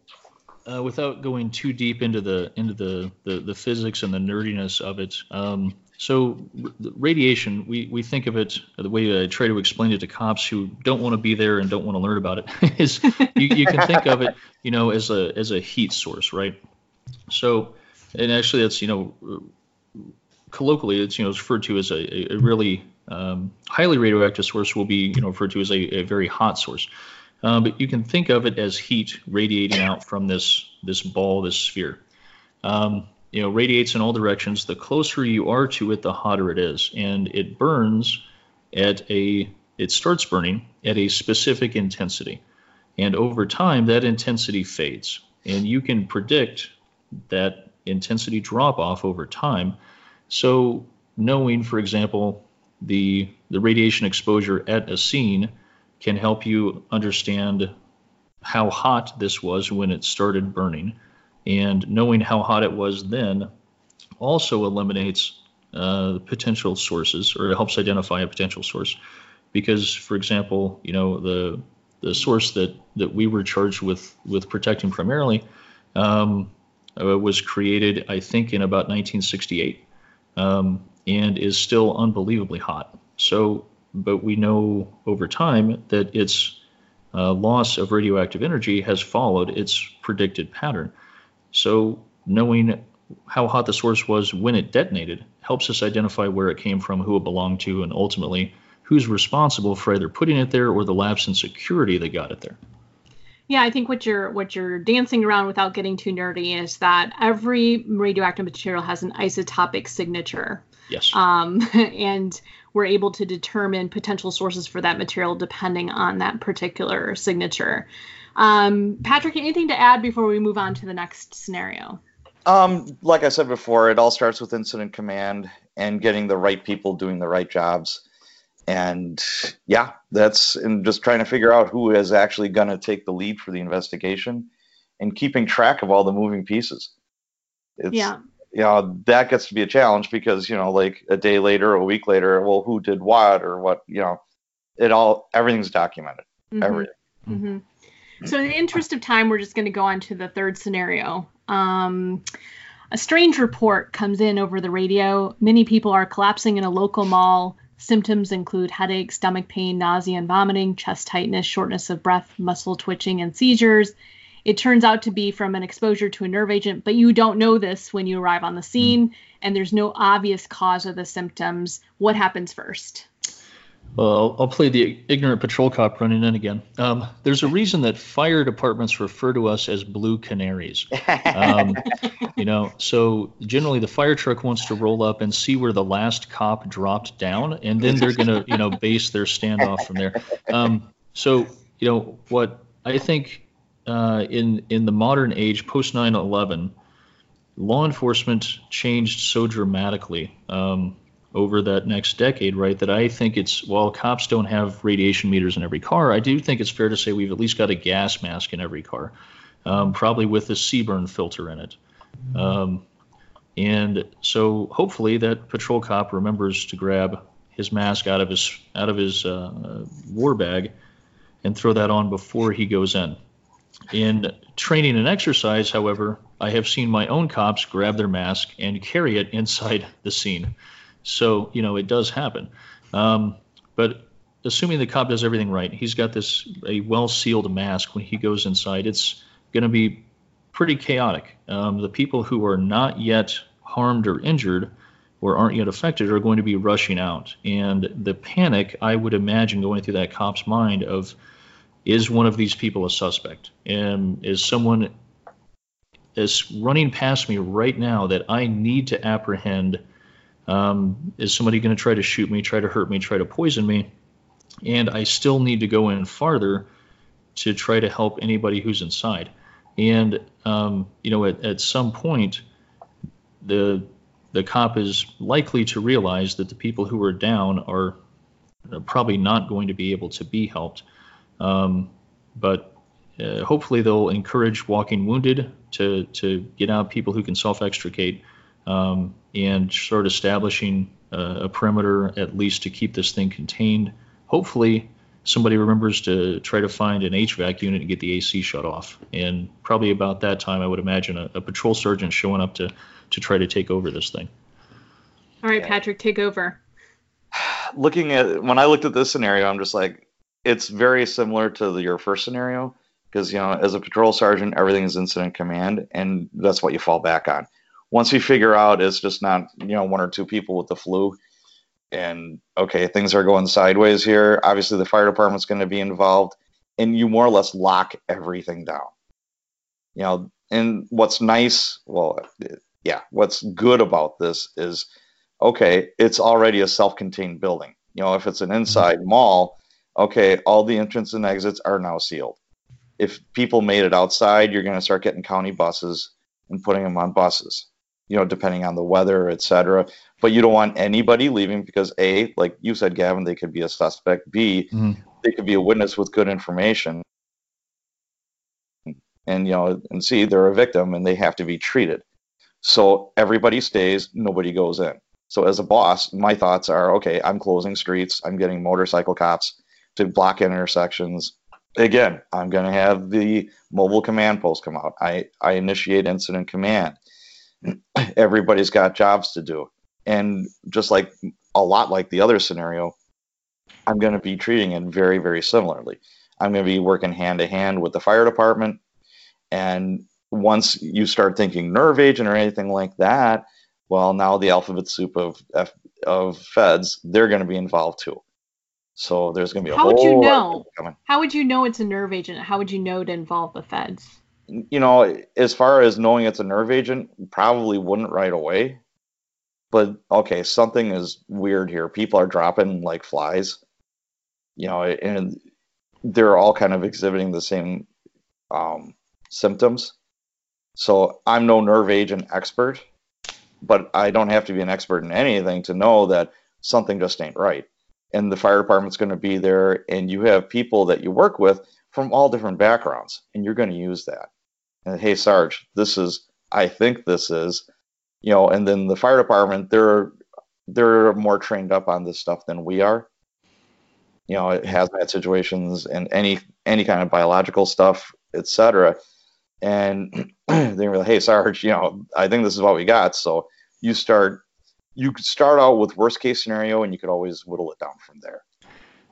uh, without going too deep into the into the, the the physics and the nerdiness of it, um, so r- radiation, we we think of it the way I try to explain it to cops who don't want to be there and don't want to learn about it *laughs* is you, you can think of it, you know, as a as a heat source, right? So, and actually, that's you know, colloquially, it's you know, referred to as a, a really um, highly radioactive source will be you know referred to as a, a very hot source. Uh, but you can think of it as heat radiating out from this this ball, this sphere. Um, you know, radiates in all directions. The closer you are to it, the hotter it is, and it burns at a it starts burning at a specific intensity, and over time that intensity fades, and you can predict that intensity drop off over time. So knowing, for example, the the radiation exposure at a scene can help you understand how hot this was when it started burning. And knowing how hot it was then also eliminates uh, potential sources or it helps identify a potential source. Because, for example, you know, the the source that, that we were charged with, with protecting primarily um, uh, was created, I think, in about 1968 um, and is still unbelievably hot. So, but we know over time that its uh, loss of radioactive energy has followed its predicted pattern. So, knowing how hot the source was when it detonated helps us identify where it came from, who it belonged to, and ultimately who's responsible for either putting it there or the lapse in security that got it there. Yeah, I think what you're what you're dancing around without getting too nerdy is that every radioactive material has an isotopic signature. Yes. Um, *laughs* and we're able to determine potential sources for that material depending on that particular signature. Um, Patrick, anything to add before we move on to the next scenario? Um, like I said before, it all starts with incident command and getting the right people doing the right jobs. And yeah, that's and just trying to figure out who is actually going to take the lead for the investigation and keeping track of all the moving pieces. It's, Yeah. you know, that gets to be a challenge because, you know, like a day later, a week later, well, who did what or what, you know, it all, everything's documented. Mhm. Everything. hmm So, in the interest of time, we're just going to go on to the third scenario. Um, a strange report comes in over the radio. Many people are collapsing in a local mall. Symptoms include headache, stomach pain, nausea and vomiting, chest tightness, shortness of breath, muscle twitching, and seizures. It turns out to be from an exposure to a nerve agent, but you don't know this when you arrive on the scene, hmm. and there's no obvious cause of the symptoms. What happens first? Well, I'll, I'll play the ignorant patrol cop running in again. Um, there's a reason that fire departments refer to us as blue canaries. Um, *laughs* you know, so generally the fire truck wants to roll up and see where the last cop dropped down, and then they're gonna, you know, base their standoff from there. Um, so, you know, what I think uh, in in the modern age, post 9/11, law enforcement changed so dramatically. Um, over that next decade, right? That I think it's while cops don't have radiation meters in every car, I do think it's fair to say we've at least got a gas mask in every car, um, probably with a CBRN filter in it. Um, and so hopefully that patrol cop remembers to grab his mask out of his out of his uh, war bag and throw that on before he goes in. In training and exercise, however, I have seen my own cops grab their mask and carry it inside the scene. So, you know, it does happen. Um, but assuming the cop does everything right, he's got this a well sealed mask when he goes inside. It's going to be pretty chaotic. Um, the people who are not yet harmed or injured or aren't yet affected are going to be rushing out. And the panic, I would imagine, going through that cop's mind of, is one of these people a suspect? And is someone is running past me right now that I need to apprehend? Um, is somebody going to try to shoot me, try to hurt me, try to poison me? And I still need to go in farther to try to help anybody who's inside. And um, you know, at, at some point, the the cop is likely to realize that the people who are down are probably not going to be able to be helped. Um, but uh, hopefully, they'll encourage walking wounded to to get out people who can self extricate um, and start establishing uh, a perimeter at least to keep this thing contained. Hopefully, somebody remembers to try to find an HVAC unit and get the AC shut off. And probably about that time, I would imagine a, a patrol sergeant showing up to to try to take over this thing. All right, Patrick, take over. Looking at when I looked at this scenario, I'm just like, it's very similar to the, your first scenario because you know, as a patrol sergeant, everything is incident command, and that's what you fall back on. Once we figure out it's just not you know one or two people with the flu, and okay, things are going sideways here. Obviously, the fire department's going to be involved, and you more or less lock everything down. You know, and what's nice, well, yeah, what's good about this is, okay, it's already a self-contained building. You know, if it's an mm-hmm. inside mall, okay, all the entrances and exits are now sealed. If people made it outside, you're going to start getting county buses and putting them on buses you know, depending on the weather, etc. But you don't want anybody leaving because A, like you said, Gavin, they could be a suspect. B, mm-hmm. they could be a witness with good information. And you know, and C, they're a victim and they have to be treated. So everybody stays, nobody goes in. So as a boss, my thoughts are okay, I'm closing streets, I'm getting motorcycle cops to block intersections. Again, I'm going to have the mobile command post come out. I, I initiate incident command everybody's got jobs to do. And just like a lot like the other scenario, I'm going to be treating it very, very similarly. I'm going to be working hand to hand with the fire department. And once you start thinking nerve agent or anything like that, well, now the alphabet soup of of feds, they're going to be involved too. So there's going to be a How would you know? How would you know it's a nerve agent? How would you know to involve the feds? You know, as far as knowing it's a nerve agent, probably wouldn't right away. But okay, something is weird here. People are dropping like flies, you know, and they're all kind of exhibiting the same um, symptoms. So I'm no nerve agent expert, but I don't have to be an expert in anything to know that something just ain't right. And the fire department's going to be there, and you have people that you work with from all different backgrounds, and you're going to use that. And hey, Sarge, this is, I think this is, you know, and then the fire department, they're they're more trained up on this stuff than we are. You know, hazmat situations and any any kind of biological stuff, etc. And *clears throat* they're like, hey, Sarge, you know, I think this is what we got. So you start you could start out with worst case scenario and you could always whittle it down from there.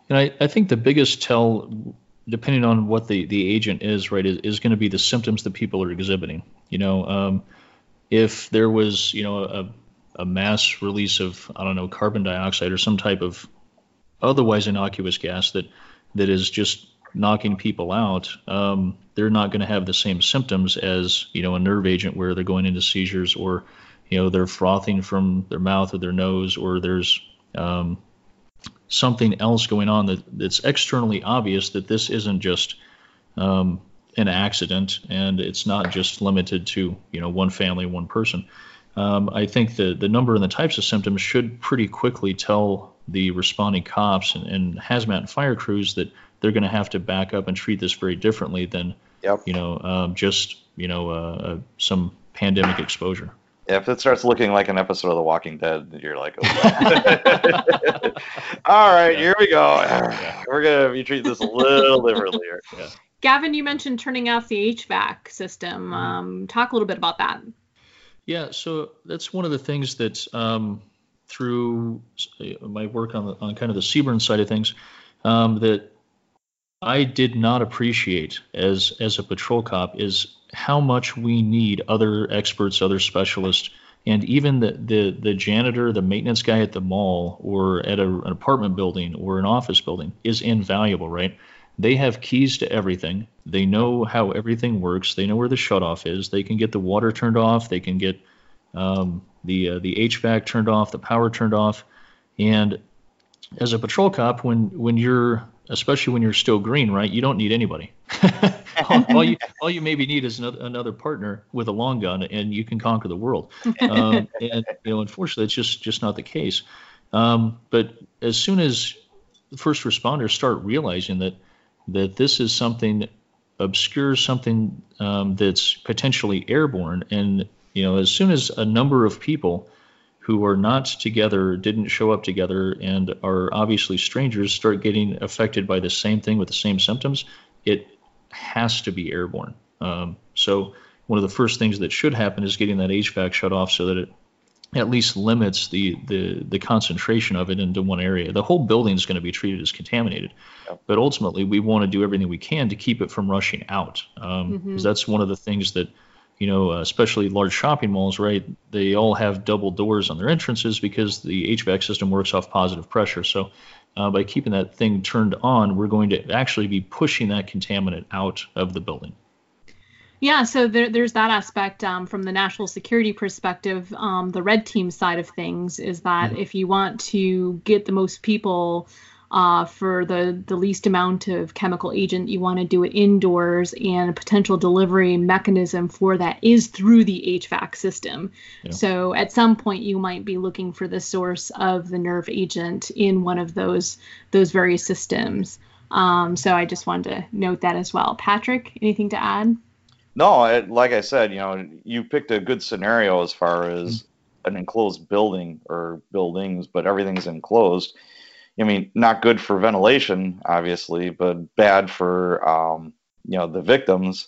And I, I think the biggest tell depending on what the, the agent is, right, is, is going to be the symptoms that people are exhibiting. You know, um, if there was, you know, a, a mass release of, I don't know, carbon dioxide or some type of otherwise innocuous gas that that is just knocking people out, um, they're not going to have the same symptoms as, you know, a nerve agent where they're going into seizures or, you know, they're frothing from their mouth or their nose or there's um, something else going on that, that's externally obvious that this isn't just um, an accident and it's not just limited to you know one family one person um, i think the, the number and the types of symptoms should pretty quickly tell the responding cops and, and hazmat and fire crews that they're going to have to back up and treat this very differently than yep. you know um, just you know uh, uh, some pandemic exposure if it starts looking like an episode of The Walking Dead, you're like, oh. *laughs* all right, yeah. here we go. Yeah. *sighs* We're gonna be treating this a little differently here. Yeah. Gavin, you mentioned turning off the HVAC system. Mm-hmm. Um, talk a little bit about that. Yeah, so that's one of the things that um, through my work on the, on kind of the CBRN side of things um, that I did not appreciate as as a patrol cop is how much we need other experts, other specialists And even the, the, the janitor, the maintenance guy at the mall or at a, an apartment building or an office building is invaluable, right? They have keys to everything. They know how everything works. They know where the shutoff is. They can get the water turned off. They can get um, the uh, the HVAC turned off, the power turned off. And as a patrol cop, when when you're especially when you're still green, right? You don't need anybody. *laughs* all, all, you all you maybe need is another, another partner with a long gun, and you can conquer the world. *laughs* Um, and you know, unfortunately, it's just just not the case. Um, but as soon as first responders start realizing that that this is something obscure, something um, that's potentially airborne, and you know, as soon as a number of people who are not together, didn't show up together, and are obviously strangers start getting affected by the same thing with the same symptoms, it has to be airborne. Um, so one of the first things that should happen is getting that HVAC shut off so that it at least limits the, the, the concentration of it into one area. The whole building is going to be treated as contaminated, yep. but ultimately we want to do everything we can to keep it from rushing out. Because um, mm-hmm. that's one of the things that, you know, uh, especially large shopping malls, right? They all have double doors on their entrances because the HVAC system works off positive pressure. So uh, by keeping that thing turned on, we're going to actually be pushing that contaminant out of the building. Yeah, so there, there's that aspect um, from the national security perspective. Um, the red team side of things is that mm-hmm. if you want to get the most people uh, for the, the least amount of chemical agent, you want to do it indoors, and a potential delivery mechanism for that is through the HVAC system. Yeah. So at some point, you might be looking for the source of the nerve agent in one of those those various systems. Um, so I just wanted to note that as well. Patrick, anything to add? No, it, like I said, you know, you picked a good scenario as far as mm-hmm. an enclosed building or buildings, but everything's enclosed. I mean, not good for ventilation, obviously, but bad for um, you know the victims.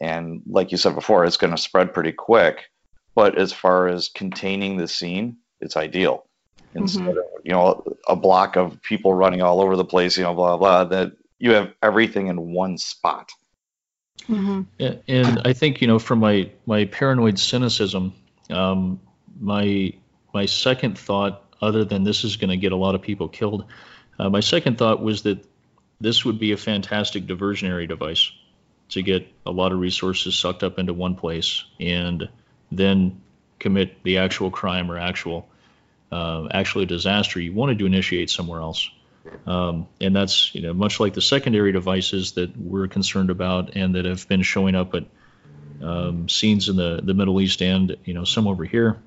And like you said before, it's going to spread pretty quick. But as far as containing the scene, it's ideal. Instead mm-hmm. of you know a block of people running all over the place, you know, blah blah, that you have everything in one spot. Mm-hmm. And I think you know, from my my paranoid cynicism, um, my my second thought, other than this is going to get a lot of people killed, uh, my second thought was that this would be a fantastic diversionary device to get a lot of resources sucked up into one place and then commit the actual crime or actual uh, actually disaster you wanted to initiate somewhere else. Um, and that's you know much like the secondary devices that we're concerned about and that have been showing up at um, scenes in the, the Middle East and you know some over here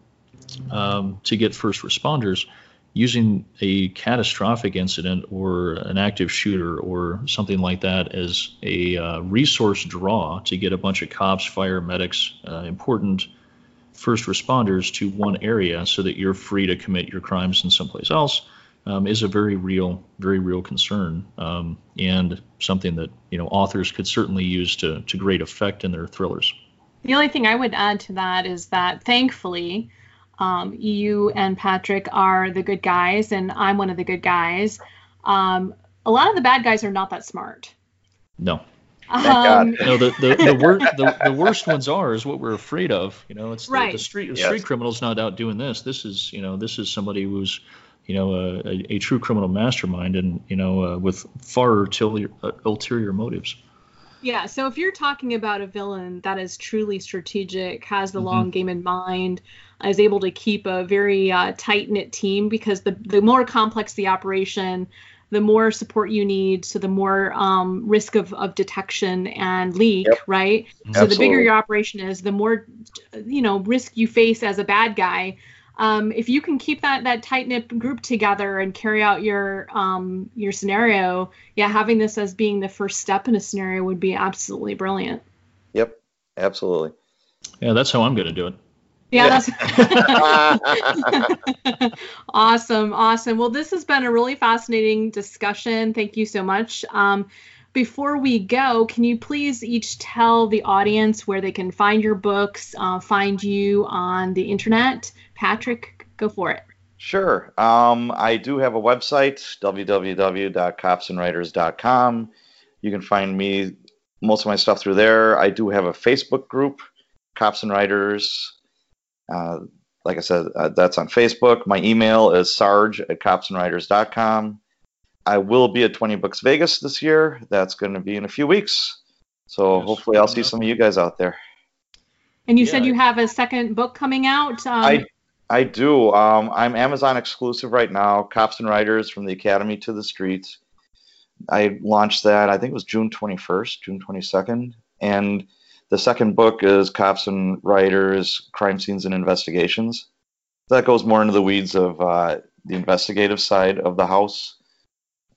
um, to get first responders using a catastrophic incident or an active shooter or something like that as a uh, resource draw to get a bunch of cops, fire medics, uh, important first responders to one area so that you're free to commit your crimes in someplace else um, is a very real, very real concern, um, and something that you know authors could certainly use to to great effect in their thrillers. The only thing I would add to that is that thankfully, um, you and Patrick are the good guys, and I'm one of the good guys. Um, a lot of the bad guys are not that smart. No. Um, no, the the the, *laughs* wor- the, the worst ones are is what we're afraid of. You know, it's right. the, the street the yes. street criminal's not out doing this. This is you know this is somebody who's you know, a, a, a true criminal mastermind and, you know, uh, with far ulterior, uh, ulterior motives. Yeah, so if you're talking about a villain that is truly strategic, has the mm-hmm. long game in mind, is able to keep a very uh, tight knit team, because the the more complex the operation, the more support you need, so the more um, risk of, of detection and leak, yep. right? Absolutely. So the bigger your operation is, the more you know risk you face as a bad guy um, if you can keep that that tight knit group together and carry out your um, your scenario, yeah, having this as being the first step in a scenario would be absolutely brilliant. Yep, absolutely. Yeah, that's how I'm going to do it. Yeah, that's *laughs* awesome, awesome. Well, this has been a really fascinating discussion. Thank you so much. Um, before we go, can you please each tell the audience where they can find your books, uh, find you on the internet? Patrick, go for it. Sure. Um, I do have a website, www.copsandwriters.com. You can find me, most of my stuff through there. I do have a Facebook group, Cops and Writers. Uh, like I said, uh, that's on Facebook. My email is sarge at copsandwriters.com. I will be at 20 Books Vegas this year. That's going to be in a few weeks. So Yes, hopefully I'll see up. some of you guys out there. And you Yeah. said you have a second book coming out. Um, I I do. Um, I'm Amazon exclusive right now. Cops and Writers from the Academy to the Streets. I launched that. I think it was June 21st, June 22nd, and the second book is Cops and Writers: Crime Scenes and Investigations. That goes more into the weeds of uh, the investigative side of the house,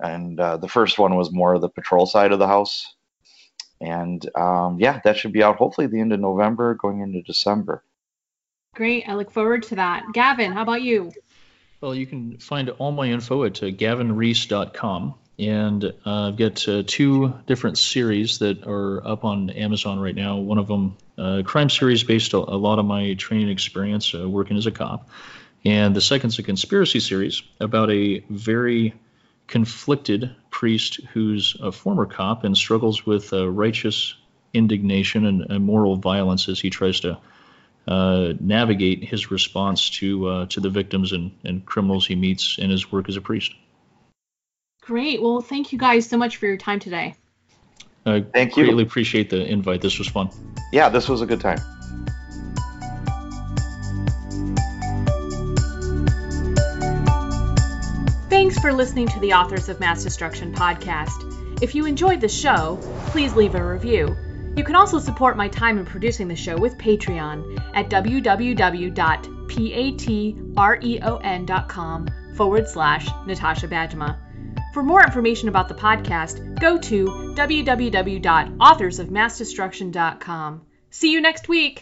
and uh, the first one was more of the patrol side of the house. And um, yeah, that should be out hopefully the end of November, going into December. Great. I look forward to that. Gavin, how about you? Well, you can find all my info at uh, gavinreese.com. And uh, I've got uh, two different series that are up on Amazon right now. One of them, uh, crime series based a, a lot on my training experience uh, working as a cop. And the second's a conspiracy series about a very conflicted priest who's a former cop and struggles with uh, righteous indignation and, and moral violence as he tries to uh, navigate his response to to the victims and, and criminals he meets in his work as a priest. Great. Well, thank you guys so much for your time today. I Thank you. greatly appreciate the invite. This was fun. Yeah, this was a good time. Thanks for listening to the Authors of Mass Destruction podcast. If you enjoyed the show, please leave a review. You can also support my time in producing the show with Patreon at www.patreon.com forward slash Natasha Bajema. For more information about the podcast, go to www.authorsofmassdestruction.com. See you next week!